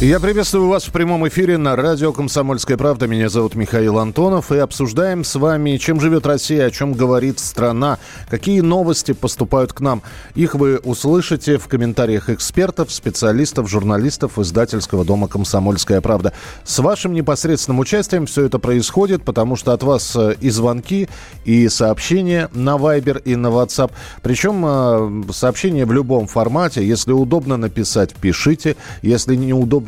Я приветствую вас в прямом эфире на радио «Комсомольская правда». Меня зовут Михаил Антонов. И обсуждаем с вами, чем живет Россия, о чем говорит страна, какие новости поступают к нам. Их вы услышите в комментариях экспертов, специалистов, журналистов издательского дома «Комсомольская правда». С вашим непосредственным участием все это происходит, потому что от вас э, и звонки, и сообщения на Viber и на WhatsApp. Причем э, сообщения в любом формате. Если удобно написать, пишите. Если неудобно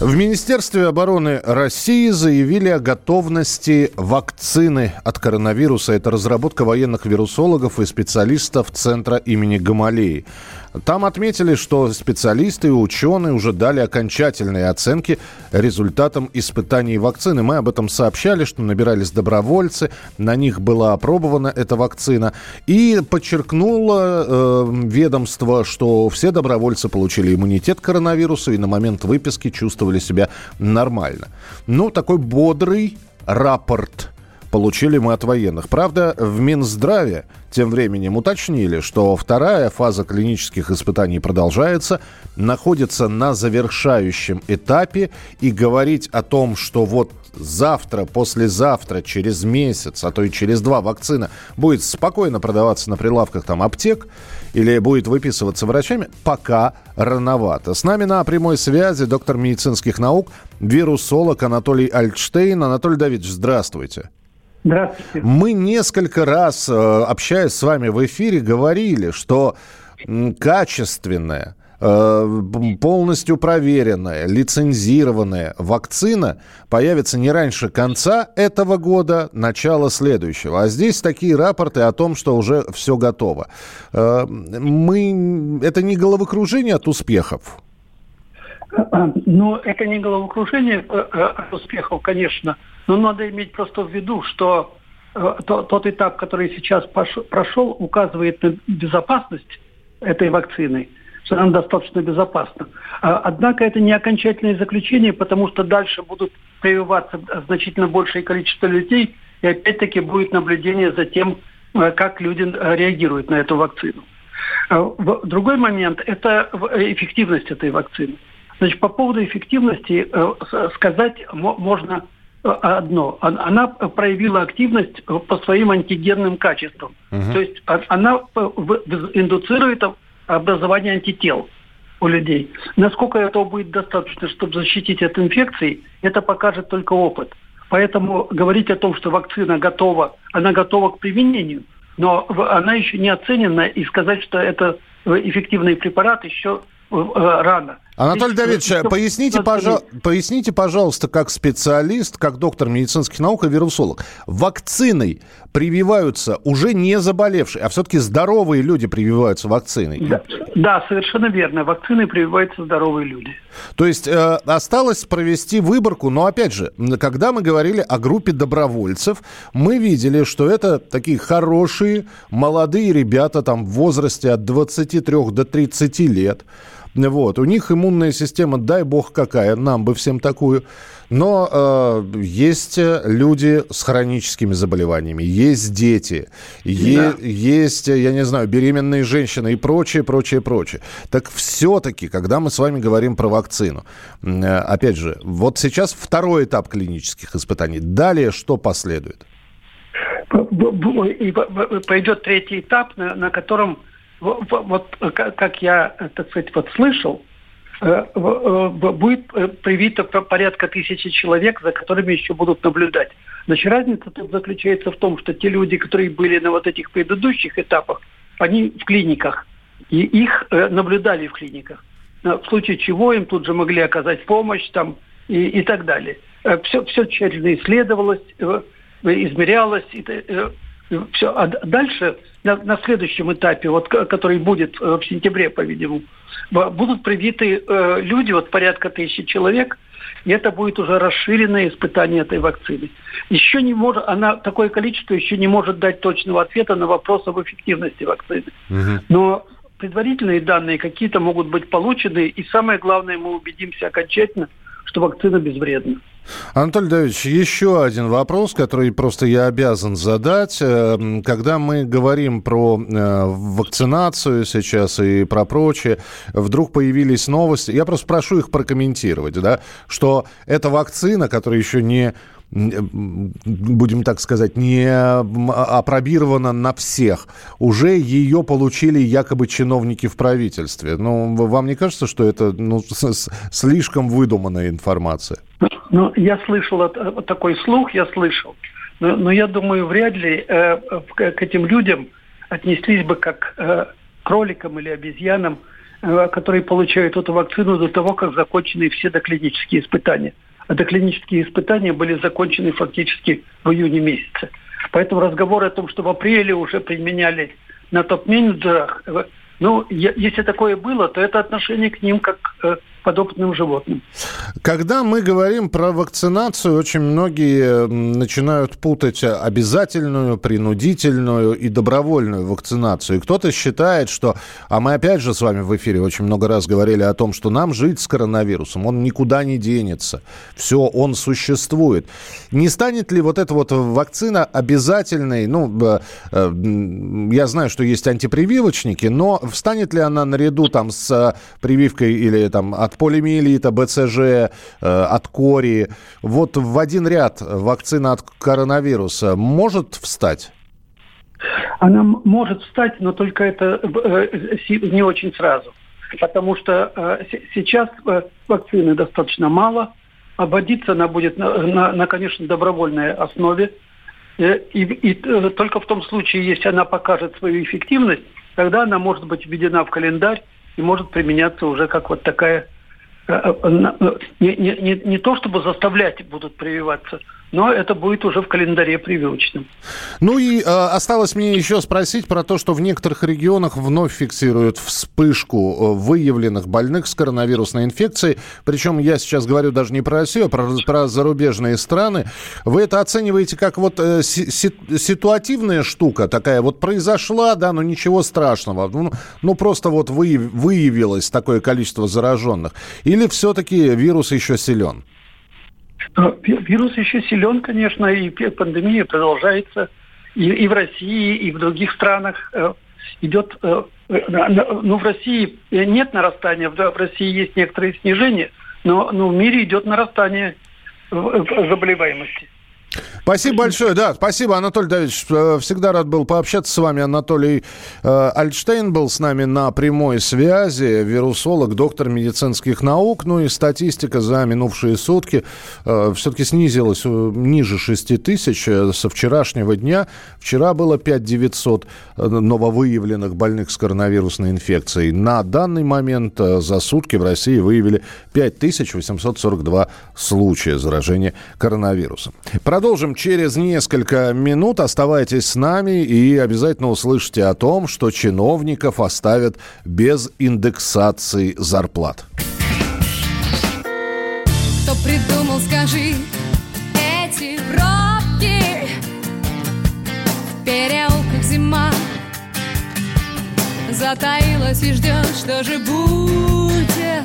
В Министерстве обороны России заявили о готовности вакцины от коронавируса. Это разработка военных вирусологов и специалистов Центра имени Гамалеи. Там отметили, что специалисты и ученые уже дали окончательные оценки результатам испытаний вакцины. Мы об этом сообщали, что набирались добровольцы, на них была опробована эта вакцина. И подчеркнуло э, ведомство, что все добровольцы получили иммунитет к коронавирусу и на момент выписки чувствовали себя нормально. Ну, такой бодрый рапорт получили мы от военных. Правда, в Минздраве тем временем уточнили, что вторая фаза клинических испытаний продолжается, находится на завершающем этапе, и говорить о том, что вот завтра, послезавтра, через месяц, а то и через два вакцина будет спокойно продаваться на прилавках там аптек или будет выписываться врачами, пока рановато. С нами на прямой связи доктор медицинских наук, вирусолог Анатолий Альтштейн. Анатолий Давидович, здравствуйте. Здравствуйте. Мы несколько раз, э, общаясь с вами в эфире, говорили, что качественная, э, полностью проверенная, лицензированная вакцина появится не раньше конца этого года, начала следующего. А здесь такие рапорты о том, что уже все готово. Э, мы... Это не головокружение от успехов? Ну, это не головокружение от успехов, конечно. Но надо иметь просто в виду, что э, тот этап, который сейчас прошел, указывает на безопасность этой вакцины, что она достаточно безопасна. А, однако это не окончательное заключение, потому что дальше будут прививаться значительно большее количество людей, и опять-таки будет наблюдение за тем, э, как люди э, реагируют на эту вакцину. Другой момент – это эффективность этой вакцины. Значит, по поводу эффективности сказать можно одно. Она проявила активность по своим антигенным качествам. Угу. То есть а, она индуцирует образование антител у людей. Насколько этого будет достаточно, чтобы защитить от инфекции, это покажет только опыт. Поэтому говорить о том, что вакцина готова, она готова к применению, но она еще не оценена, и сказать, что это эффективный препарат, еще э, рано. Анатолий Давидович, поясните, пожа... поясните, пожалуйста, как специалист, как доктор медицинских наук и вирусолог, вакциной прививаются уже не заболевшие, а все-таки здоровые люди прививаются вакциной? Да, да совершенно верно. Вакцины прививаются здоровые люди. То есть э, осталось провести выборку, но опять же, когда мы говорили о группе добровольцев, мы видели, что это такие хорошие, молодые ребята там в возрасте от 23 до 30 лет, вот. У них иммунная система, дай бог какая, нам бы всем такую. Но э, есть люди с хроническими заболеваниями, есть дети, е- да. есть, я не знаю, беременные женщины и прочее, прочее, прочее. Так все-таки, когда мы с вами говорим про вакцину, э, опять же, вот сейчас второй этап клинических испытаний. Далее что последует? Пойдет третий этап, на, на котором вот как я, так сказать, вот слышал, э, э, будет привито порядка тысячи человек, за которыми еще будут наблюдать. Значит, разница тут заключается в том, что те люди, которые были на вот этих предыдущих этапах, они в клиниках, и их э, наблюдали в клиниках. В случае чего им тут же могли оказать помощь, там, и, и так далее. Все, все тщательно исследовалось, измерялось, все. А дальше, на, на следующем этапе, вот, который будет в сентябре, по-видимому, будут привиты э, люди, вот порядка тысячи человек, и это будет уже расширенное испытание этой вакцины. Еще не может, она такое количество еще не может дать точного ответа на вопрос об эффективности вакцины. Угу. Но предварительные данные какие-то могут быть получены, и самое главное, мы убедимся окончательно, что вакцина безвредна. Анатолий Давидович, еще один вопрос, который просто я обязан задать. Э, когда мы говорим про э, вакцинацию сейчас и про прочее, вдруг появились новости, я просто прошу их прокомментировать, да, что эта вакцина, которая еще не будем так сказать, не опробирована на всех. Уже ее получили якобы чиновники в правительстве. Ну, вам не кажется, что это ну, слишком выдуманная информация? Ну, я слышал от, такой слух, я слышал. Но, но я думаю, вряд ли э, к, этим людям отнеслись бы как э, кроликам или обезьянам, э, которые получают эту вакцину до того, как закончены все доклинические испытания а доклинические испытания были закончены фактически в июне месяце. Поэтому разговоры о том, что в апреле уже применяли на топ-менеджерах, э, ну, если такое было, то это отношение к ним как э, подопытным животным. Когда мы говорим про вакцинацию, очень многие начинают путать обязательную, принудительную и добровольную вакцинацию. И кто-то считает, что... А мы опять же с вами в эфире очень много раз говорили о том, что нам жить с коронавирусом, он никуда не денется. Все, он существует. Не станет ли вот эта вот вакцина обязательной? Ну, э, я знаю, что есть антипрививочники, но встанет ли она наряду там с прививкой или там от полимиелита, БЦЖ, э, от кори. Вот в один ряд вакцина от коронавируса может встать? Она может встать, но только это э, не очень сразу. Потому что э, сейчас вакцины достаточно мало. Обводиться она будет на, на, на конечно, добровольной основе. И, и только в том случае, если она покажет свою эффективность, тогда она может быть введена в календарь и может применяться уже как вот такая не, не, не, не то чтобы заставлять будут прививаться, но это будет уже в календаре прививочном. Ну и э, осталось мне еще спросить про то, что в некоторых регионах вновь фиксируют вспышку э, выявленных больных с коронавирусной инфекцией. Причем я сейчас говорю даже не про Россию, а про, про зарубежные страны. Вы это оцениваете как вот э, си, ситуативная штука такая, вот произошла, да, но ничего страшного. Ну, ну просто вот вы, выявилось такое количество зараженных. Или все-таки вирус еще силен? Вирус еще силен, конечно, и пандемия продолжается и, и в России, и в других странах. Э, идет, э, ну, в России нет нарастания, в России есть некоторые снижения, но, но в мире идет нарастание заболеваемости. Спасибо большое, да, спасибо, Анатолий Давидович. Э, всегда рад был пообщаться с вами. Анатолий э, Альтштейн был с нами на прямой связи, вирусолог, доктор медицинских наук. Ну и статистика за минувшие сутки э, все-таки снизилась э, ниже 6 тысяч э, со вчерашнего дня. Вчера было 5 900 нововыявленных больных с коронавирусной инфекцией. На данный момент за сутки в России выявили 5 842 случая заражения коронавирусом. Продолжим через несколько минут. Оставайтесь с нами и обязательно услышите о том, что чиновников оставят без индексации зарплат. Кто придумал, скажи, эти пробки В зима Затаилась и ждет, что же будет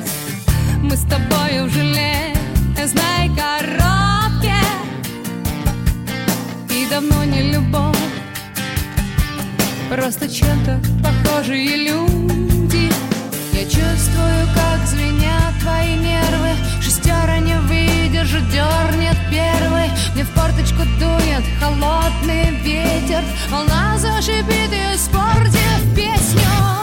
Мы с тобой в железной коробке давно не любовь. Просто чем-то похожие люди. Я чувствую, как звенят твои нервы. Шестера не выдержит, дернет первый. Мне в порточку дует холодный ветер. Волна зашипит и испортит песню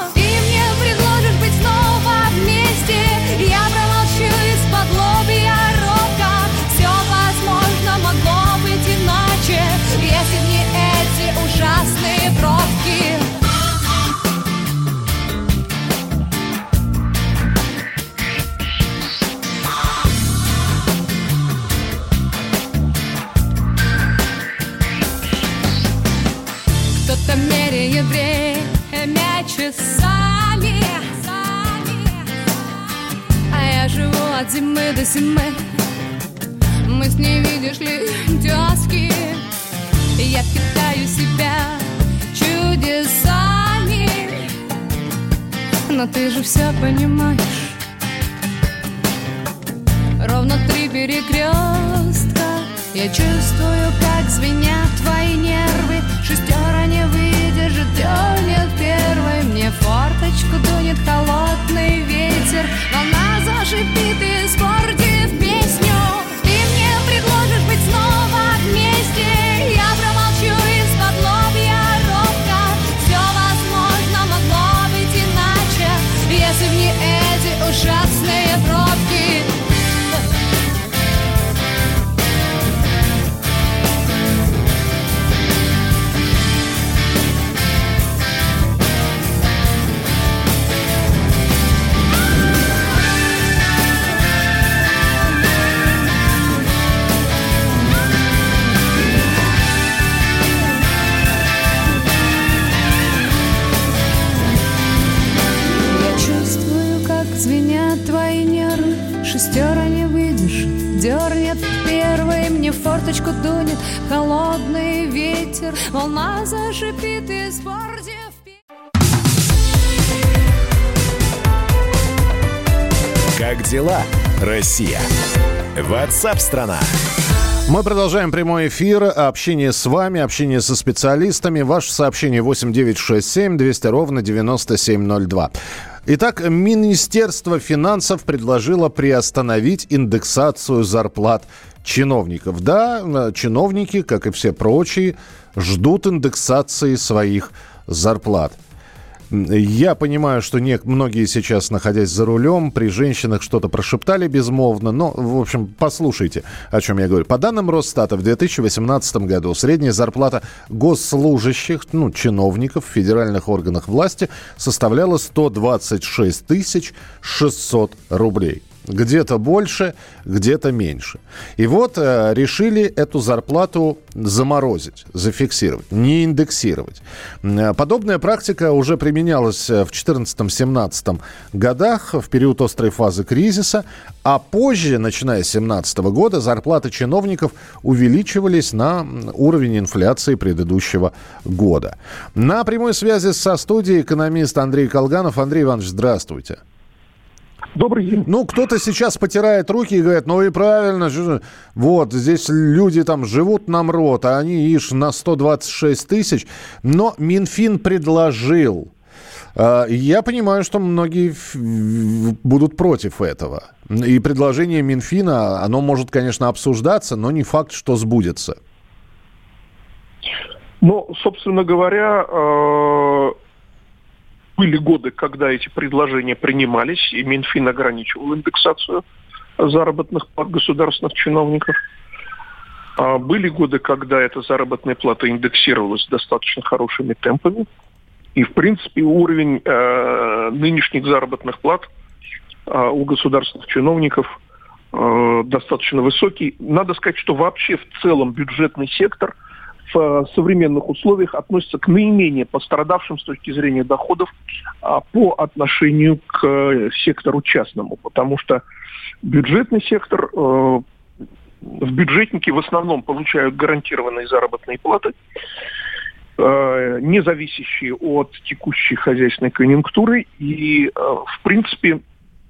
дела, Россия? Ватсап-страна! Мы продолжаем прямой эфир. Общение с вами, общение со специалистами. Ваше сообщение 8967 200 ровно 9702. Итак, Министерство финансов предложило приостановить индексацию зарплат чиновников. Да, чиновники, как и все прочие, ждут индексации своих зарплат. Я понимаю, что не, многие сейчас, находясь за рулем, при женщинах что-то прошептали безмолвно. Но, в общем, послушайте, о чем я говорю. По данным Росстата, в 2018 году средняя зарплата госслужащих, ну, чиновников в федеральных органах власти составляла 126 тысяч 600 рублей. Где-то больше, где-то меньше. И вот э, решили эту зарплату заморозить, зафиксировать, не индексировать. Э, Подобная практика уже применялась э, в 2014-2017 годах, в период острой фазы кризиса, а позже, начиная с 2017 года, зарплаты чиновников увеличивались на уровень инфляции предыдущего года. На прямой связи со студией экономист Андрей Колганов. Андрей Иванович, здравствуйте. Добрый день. Ну, кто-то сейчас потирает руки и говорит, ну и правильно, вот, здесь люди там живут на МРОТ, а они, ишь, на 126 тысяч. Но Минфин предложил. Э, Я понимаю, что многие будут против этого. И предложение Минфина, оно может, конечно, обсуждаться, но не факт, что сбудется. Ну, собственно говоря, э, были годы, когда эти предложения принимались, и Минфин ограничивал индексацию заработных плат государственных чиновников. А Были годы, когда эта заработная плата индексировалась достаточно хорошими темпами. И, в принципе, уровень э, нынешних заработных плат э, у государственных чиновников э, достаточно высокий. Надо сказать, что вообще в целом бюджетный сектор в э, современных условиях относится к наименее пострадавшим с точки зрения доходов а, по отношению к э, сектору частному, потому что бюджетный сектор, э, в бюджетники в основном получают гарантированные заработные платы, не зависящие от текущей хозяйственной конъюнктуры, и, в принципе,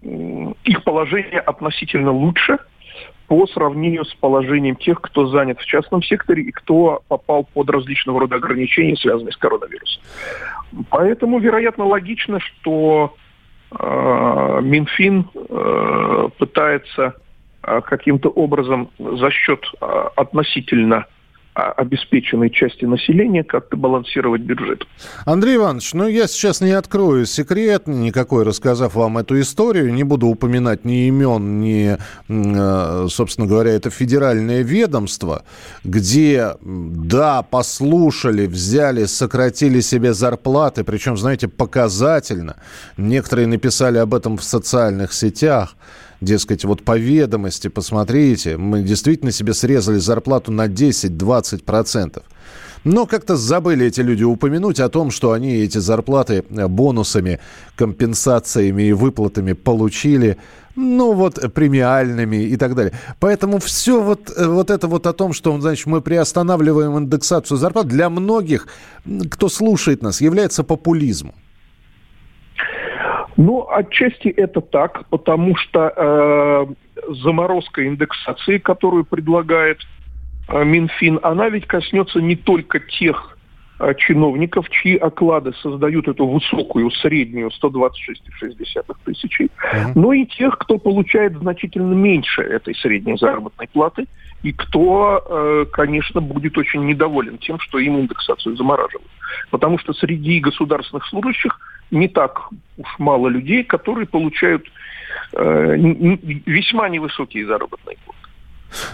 их положение относительно лучше по сравнению с положением тех, кто занят в частном секторе и кто попал под различного рода ограничения, связанные с коронавирусом. Поэтому, вероятно, логично, что э, Минфин э, пытается э, каким-то образом за счет э, относительно обеспеченной части населения как-то балансировать бюджет. Андрей Иванович, ну я сейчас не открою секрет никакой, рассказав вам эту историю. Не буду упоминать ни имен, ни, э, собственно говоря, это федеральное ведомство, где, да, послушали, взяли, сократили себе зарплаты, причем, знаете, показательно. Некоторые написали об этом в социальных сетях. Дескать, вот по ведомости, посмотрите, мы действительно себе срезали зарплату на 10-20%. Но как-то забыли эти люди упомянуть о том, что они эти зарплаты э, бонусами, компенсациями и выплатами получили ну вот премиальными и так далее. Поэтому все вот, э, вот это вот о том, что значит, мы приостанавливаем индексацию зарплат, для многих, кто слушает нас, является популизмом. Ну, отчасти это так, потому что э, заморозка индексации, которую предлагает э, Минфин, она ведь коснется не только тех э, чиновников, чьи оклады создают эту высокую среднюю 126,6 тысячи, uh-huh. но и тех, кто получает значительно меньше этой средней заработной платы, и кто, э, конечно, будет очень недоволен тем, что им индексацию замораживают. Потому что среди государственных служащих не так уж мало людей, которые получают э, весьма невысокие заработные платы.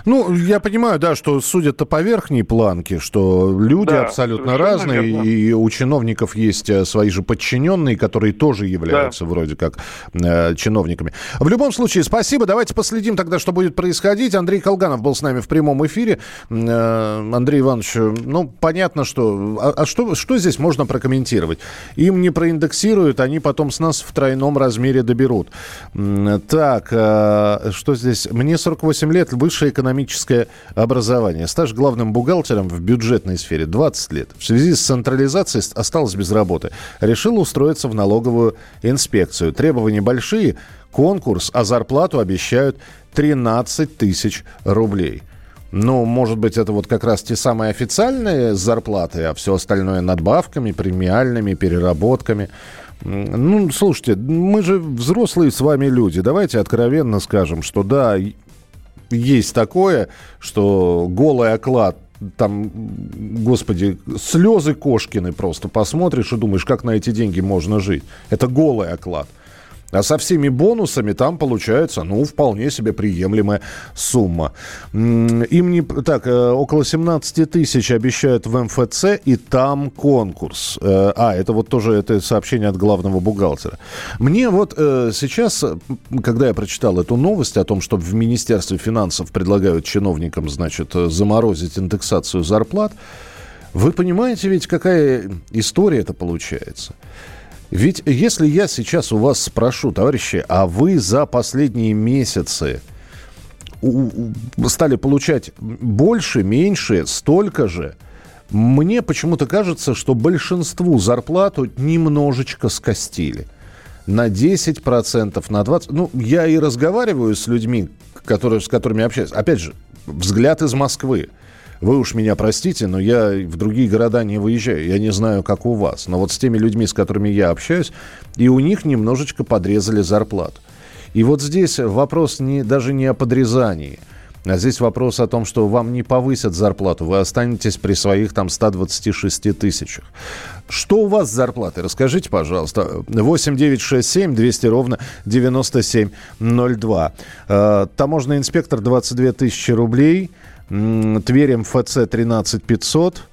Ну, я понимаю, да, что судят-то по верхней планке, что люди да, абсолютно разные, верно. и у чиновников есть э, свои же подчиненные, которые тоже являются да. вроде как э, чиновниками. В любом случае, спасибо. Давайте последим тогда, что будет происходить. Андрей Колганов был с нами в прямом эфире. Э, Андрей Иванович, ну, понятно, что... А, а что, что здесь можно прокомментировать? Им не проиндексируют, они потом с нас в тройном размере доберут. Так, э, что здесь? Мне 48 лет, выше высшее экономическое образование. Стаж главным бухгалтером в бюджетной сфере 20 лет. В связи с централизацией осталось без работы. Решил устроиться в налоговую инспекцию. Требования большие. Конкурс, а зарплату обещают 13 тысяч рублей. Ну, может быть, это вот как раз те самые официальные зарплаты, а все остальное надбавками, премиальными, переработками. Ну, слушайте, мы же взрослые с вами люди. Давайте откровенно скажем, что да, есть такое, что голый оклад там, господи, слезы Кошкины просто посмотришь и думаешь, как на эти деньги можно жить. Это голый оклад. А со всеми бонусами там получается, ну, вполне себе приемлемая сумма. Им не... Так, э, около 17 тысяч обещают в МФЦ, и там конкурс. Э, а, это вот тоже это сообщение от главного бухгалтера. Мне вот э, сейчас, когда я прочитал эту новость о том, что в Министерстве финансов предлагают чиновникам, значит, заморозить индексацию зарплат, вы понимаете ведь, какая история это получается? Ведь если я сейчас у вас спрошу, товарищи, а вы за последние месяцы стали получать больше, меньше, столько же, мне почему-то кажется, что большинству зарплату немножечко скостили. На 10%, на 20%. Ну, я и разговариваю с людьми, которые, с которыми общаюсь. Опять же, взгляд из Москвы. Вы уж меня простите, но я в другие города не выезжаю. Я не знаю, как у вас. Но вот с теми людьми, с которыми я общаюсь, и у них немножечко подрезали зарплату. И вот здесь вопрос не, даже не о подрезании. А здесь вопрос о том, что вам не повысят зарплату, вы останетесь при своих там 126 тысячах. Что у вас с зарплатой? Расскажите, пожалуйста. 8 9 6 7 200 ровно 9702. Э, таможенный инспектор 22 тысячи рублей – Тверь МФЦ 13500.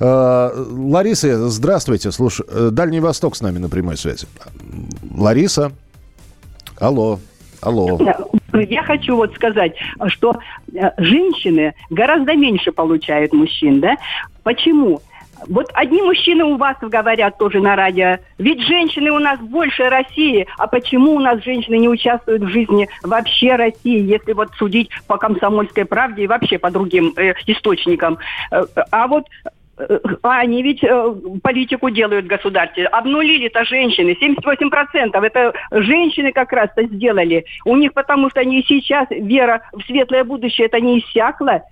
Э, Лариса, здравствуйте. Слушай, э, Дальний Восток с нами на прямой связи. Лариса, алло. Алло. Я хочу вот сказать, что э, женщины гораздо меньше получают мужчин, да? Почему? Вот одни мужчины у вас говорят тоже на радио, ведь женщины у нас больше России, а почему у нас женщины не участвуют в жизни вообще России, если вот судить по комсомольской правде и вообще по другим э, источникам. Э, а вот э, а они ведь э, политику делают государстве. Обнулили-то женщины. 78% это женщины как раз-то сделали. У них потому что они сейчас, вера в светлое будущее, это не иссякла.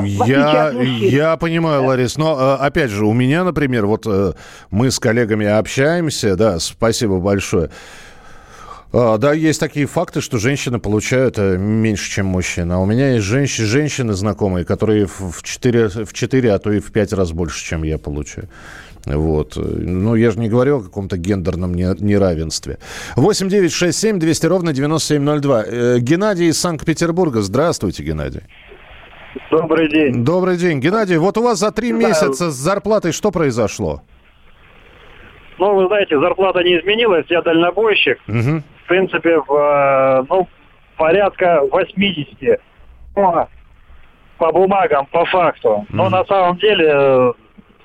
Я, я понимаю, Ларис, но э, опять же, у меня, например, вот э, мы с коллегами общаемся, да, спасибо большое. А, да, есть такие факты, что женщины получают э, меньше, чем мужчины. А у меня есть женщины, женщины знакомые, которые в 4, в 4, а то и в 5 раз больше, чем я получаю. Вот. Ну, я же не говорю о каком-то гендерном неравенстве. 8 9 6 7 200 ровно 9702. Геннадий из Санкт-Петербурга. Здравствуйте, Геннадий. Добрый день. Добрый день. Геннадий, вот у вас за три месяца с зарплатой что произошло? Ну, вы знаете, зарплата не изменилась, я дальнобойщик. Угу. В принципе, в, э, ну, порядка 80. Но, по бумагам, по факту. Угу. Но на самом деле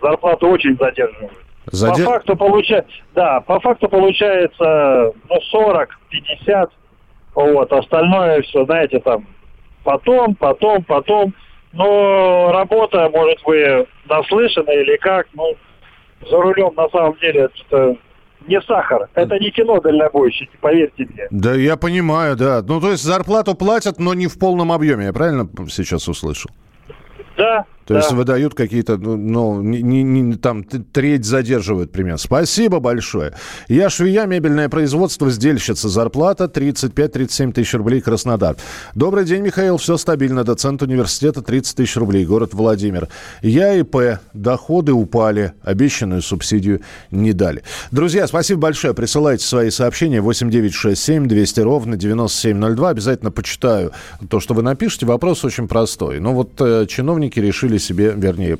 зарплату очень задерживают. Задер... По факту получается, да, по факту получается, ну, 40, 50, вот, остальное все, знаете, там, потом, потом, потом, но работа, может, вы наслышаны или как, ну, за рулем на самом деле это не сахар. Это не кино дальнобойщики, поверьте мне. Да, я понимаю, да. Ну, то есть зарплату платят, но не в полном объеме. Я правильно сейчас услышал? Да, то да. есть выдают какие-то, ну, ну, не, не, не, там, треть задерживают примерно. Спасибо большое. Я швея, мебельное производство, сдельщица. Зарплата 35-37 тысяч рублей, Краснодар. Добрый день, Михаил. Все стабильно. Доцент университета 30 тысяч рублей, город Владимир. Я ИП. Доходы упали. Обещанную субсидию не дали. Друзья, спасибо большое. Присылайте свои сообщения 8967 200 ровно 9702. Обязательно почитаю то, что вы напишете. Вопрос очень простой. Ну вот э, чиновники решили решили себе, вернее,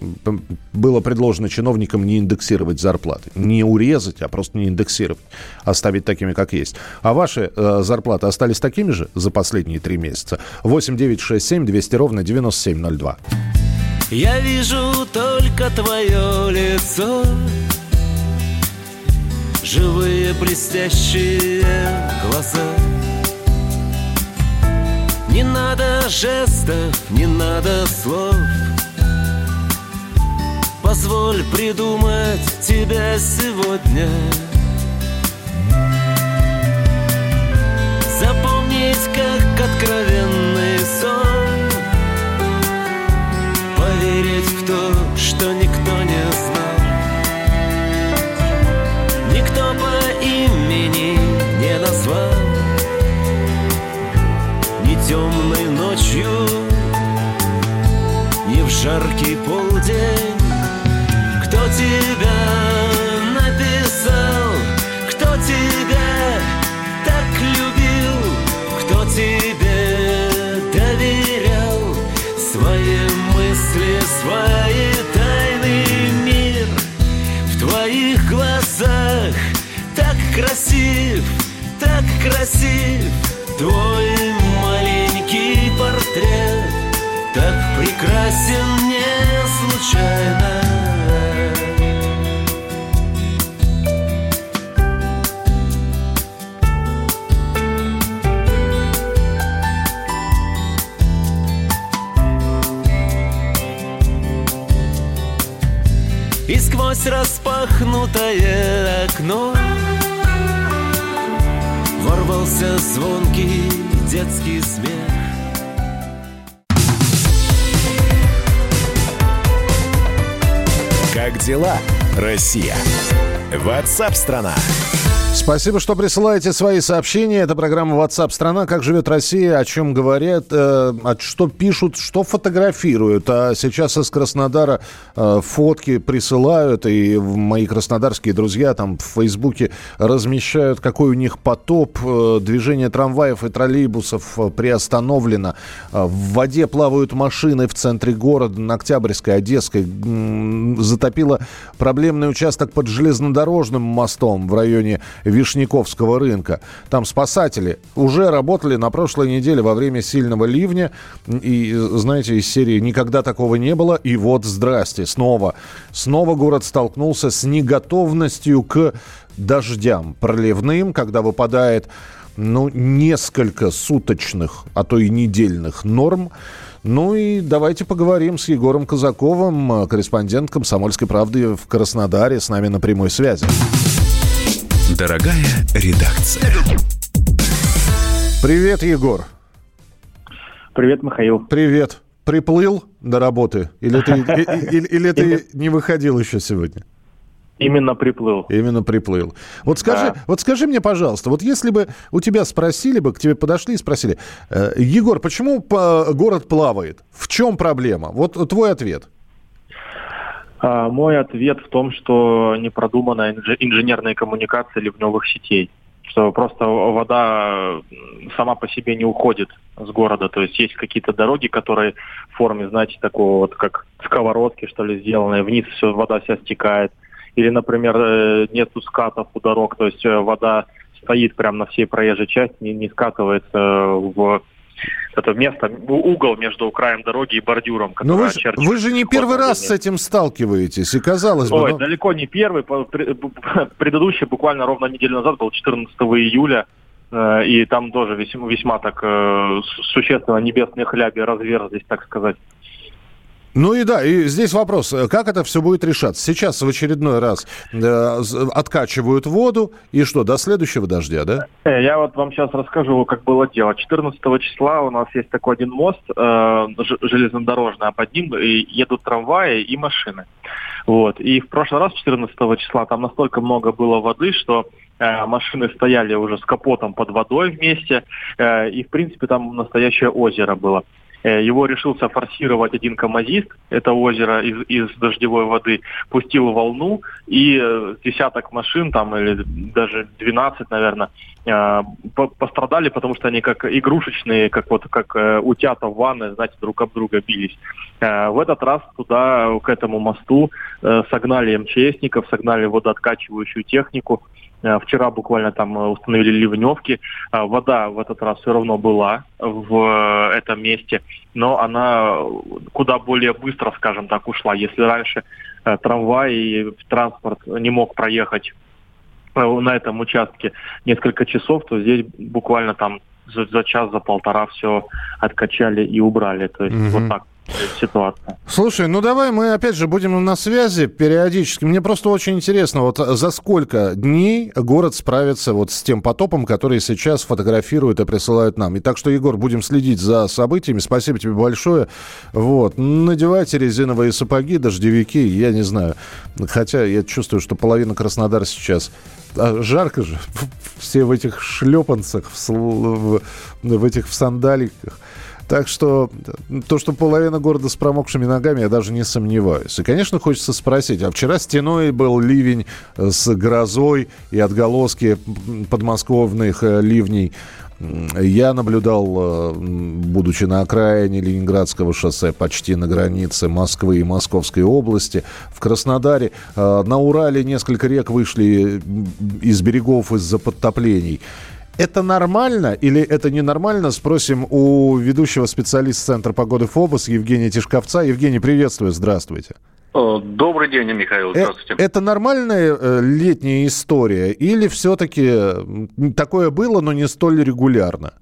было предложено чиновникам не индексировать зарплаты. Не урезать, а просто не индексировать. Оставить такими, как есть. А ваши э, зарплаты остались такими же за последние три месяца? 8 9 6 7 200 ровно 9702. Я вижу только твое лицо Живые блестящие глаза Не надо жестов, не надо слов Позволь придумать тебя сегодня сквозь распахнутое окно Ворвался звонкий детский смех Как дела, Россия? Ватсап-страна! страна Спасибо, что присылаете свои сообщения. Это программа WhatsApp страна. Как живет Россия, о чем говорят, э, что пишут, что фотографируют. А сейчас из Краснодара э, фотки присылают, и мои краснодарские друзья там в Фейсбуке размещают, какой у них потоп. Э, движение трамваев и троллейбусов э, приостановлено. Э, в воде плавают машины в центре города, на Октябрьской, Одесской. Затопило проблемный участок под железнодорожным мостом в районе Вишняковского рынка. Там спасатели уже работали на прошлой неделе во время сильного ливня. И, знаете, из серии «Никогда такого не было». И вот, здрасте, снова. Снова город столкнулся с неготовностью к дождям проливным, когда выпадает ну, несколько суточных, а то и недельных норм. Ну и давайте поговорим с Егором Казаковым, корреспондент «Комсомольской правды» в Краснодаре, с нами на прямой связи. Дорогая редакция. Привет, Егор. Привет, Михаил. Привет. Приплыл до работы? Или ты, или, или ты не выходил еще сегодня? Именно приплыл. Именно приплыл. Вот скажи, да. вот скажи мне, пожалуйста, вот если бы у тебя спросили бы, к тебе подошли и спросили, э, Егор, почему город плавает? В чем проблема? Вот твой ответ. А, мой ответ в том, что не продумана инженерная коммуникация ливневых сетей. Что просто вода сама по себе не уходит с города. То есть есть какие-то дороги, которые в форме, знаете, такого вот как сковородки, что ли, сделанные. Вниз все, вода вся стекает. Или, например, э, нету скатов у дорог, то есть э, вода стоит прямо на всей проезжей части, не, не скатывается в это место, угол между краем дороги и бордюром. Но вы, же, вы же не первый раз с этим сталкиваетесь, и казалось бы... Ой, ну... далеко не первый. Предыдущий буквально ровно неделю назад был 14 июля. Э, и там тоже весьма, весьма так э, существенно небесные хляби разверзлись, так сказать. Ну и да, и здесь вопрос, как это все будет решаться? Сейчас в очередной раз э, откачивают воду, и что, до следующего дождя, да? Э, я вот вам сейчас расскажу, как было дело. 14 числа у нас есть такой один мост э, железнодорожный, а под ним и едут трамваи и машины. Вот. И в прошлый раз, 14 числа, там настолько много было воды, что э, машины стояли уже с капотом под водой вместе, э, и, в принципе, там настоящее озеро было. Э, его решился форсировать один камазист, это озеро из, из дождевой воды, пустил волну, и э, десяток машин, там, или даже 12, наверное, э, пострадали, потому что они как игрушечные, как вот как утята в ванной, знаете, друг об друга бились. В этот раз туда, к этому мосту, согнали МЧСников, согнали водооткачивающую технику, вчера буквально там э, установили ливневки. Э, вода в этот раз все равно была в этом месте, но она куда более быстро, скажем так, ушла. Если раньше трамвай и транспорт не мог проехать на этом участке несколько часов, то здесь буквально там за, за час, за полтора все откачали и убрали. То есть mm-hmm. вот так ситуация. Слушай, ну давай мы опять же будем на связи периодически. Мне просто очень интересно, вот за сколько дней город справится вот с тем потопом, который сейчас фотографируют и присылают нам. И так что, Егор, будем следить за событиями. Спасибо тебе большое. Вот. Надевайте резиновые сапоги, дождевики, я не знаю. Хотя я чувствую, что половина Краснодара сейчас а жарко же. Все в этих шлепанцах, в, в, в этих в сандаликах. Так что то, что половина города с промокшими ногами, я даже не сомневаюсь. И, конечно, хочется спросить, а вчера стеной был ливень с грозой и отголоски подмосковных э, ливней. Я наблюдал, э, будучи на окраине Ленинградского шоссе, почти на границе Москвы и Московской области, в Краснодаре. Э, на Урале несколько рек вышли из берегов из-за подтоплений. Это нормально или это ненормально? Спросим у ведущего специалиста Центра погоды ФОБОС Евгения Тишковца. Евгений, приветствую, здравствуйте. Добрый день, Михаил, э, здравствуйте. Это нормальная э, летняя история или все-таки такое было, но не столь регулярно?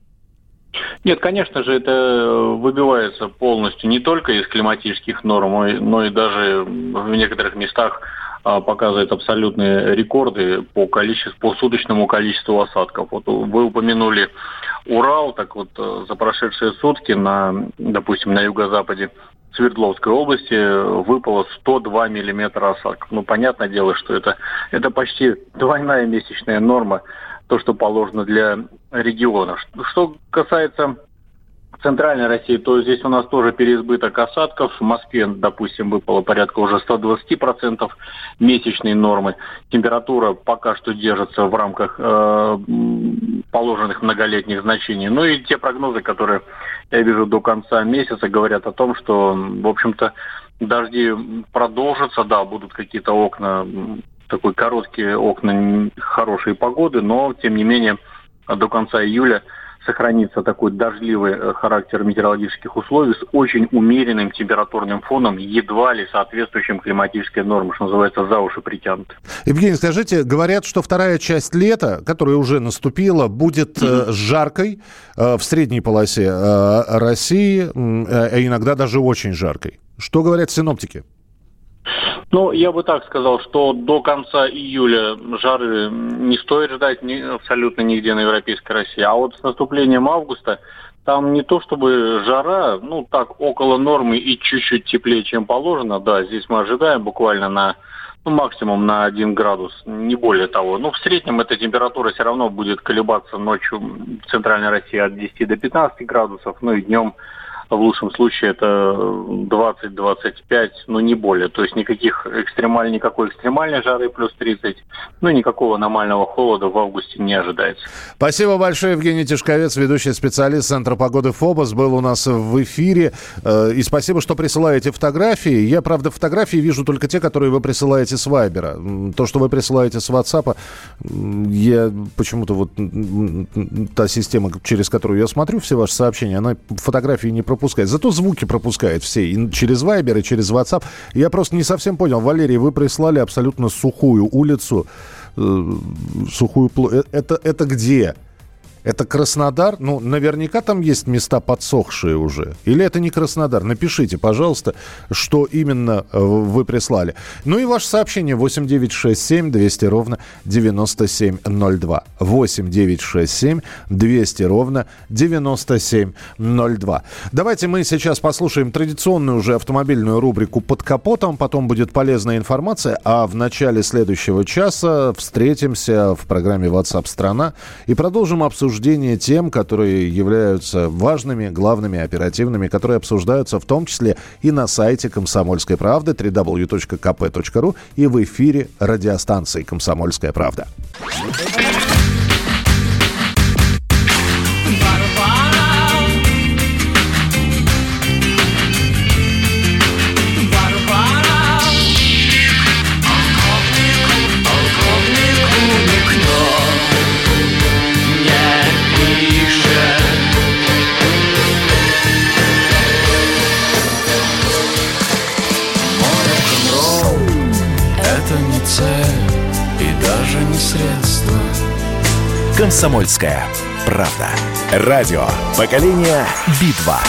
Нет, конечно же, это выбивается полностью не только из климатических норм, но и даже в некоторых местах показывает абсолютные рекорды по количеству, по суточному количеству осадков. Вот вы упомянули Урал, так вот э, за прошедшие сутки на, допустим, на юго-западе Свердловской области выпало 102 миллиметра осадков. Ну, понятное дело, что это, это почти двойная месячная норма, то, что положено для региона. Что касается центральной России, то здесь у нас тоже переизбыток осадков. В Москве, допустим, выпало порядка уже 120% месячной нормы. Температура пока что держится в рамках э, положенных многолетних значений. Ну и те прогнозы, которые я вижу до конца месяца, говорят о том, что, в общем-то, дожди продолжатся, да, будут какие-то окна, такой короткие окна хорошей погоды, но, тем не менее, до конца июля сохранится такой дождливый э, характер метеорологических условий с очень умеренным температурным фоном, едва ли соответствующим климатической норме, что называется, за уши притянуты. Евгений, скажите, говорят, что вторая часть лета, которая уже наступила, будет mm-hmm. жаркой э, в средней полосе России, а иногда даже очень жаркой. Что говорят синоптики? Ну, я бы так сказал, что до конца июля жары не стоит ждать ни, абсолютно нигде на Европейской России. А вот с наступлением августа там не то чтобы жара, ну так, около нормы и чуть-чуть теплее, чем положено. Да, здесь мы ожидаем буквально на ну, максимум на 1 градус, не более того. Ну, в среднем эта температура все равно будет колебаться ночью в Центральной России от 10 до 15 градусов, ну и днем в лучшем случае это 20-25, но не более. То есть никаких экстремаль, никакой экстремальной жары плюс 30, ну и никакого аномального холода в августе не ожидается. Спасибо большое, Евгений Тишковец, ведущий специалист Центра погоды ФОБОС, был у нас в эфире. Э, и спасибо, что присылаете фотографии. Я, правда, фотографии вижу только те, которые вы присылаете с Вайбера. То, что вы присылаете с WhatsApp, я почему-то вот та система, через которую я смотрю все ваши сообщения, она фотографии не пропускает. Зато звуки пропускает все. И через Viber, и через WhatsApp. Я просто не совсем понял. Валерий, вы прислали абсолютно сухую улицу. Э, сухую... Э, это, это где? Это Краснодар? Ну, наверняка там есть места подсохшие уже. Или это не Краснодар? Напишите, пожалуйста, что именно э, вы прислали. Ну и ваше сообщение 8967 200 ровно 9702. 8967 200 ровно 9702. Давайте мы сейчас послушаем традиционную уже автомобильную рубрику «Под капотом». Потом будет полезная информация. А в начале следующего часа встретимся в программе WhatsApp страна и продолжим обсуждение обсуждение тем, которые являются важными, главными, оперативными, которые обсуждаются в том числе и на сайте «Комсомольской правды» www.kp.ru и в эфире радиостанции «Комсомольская правда». «Комсомольская правда». Радио «Поколение Битва».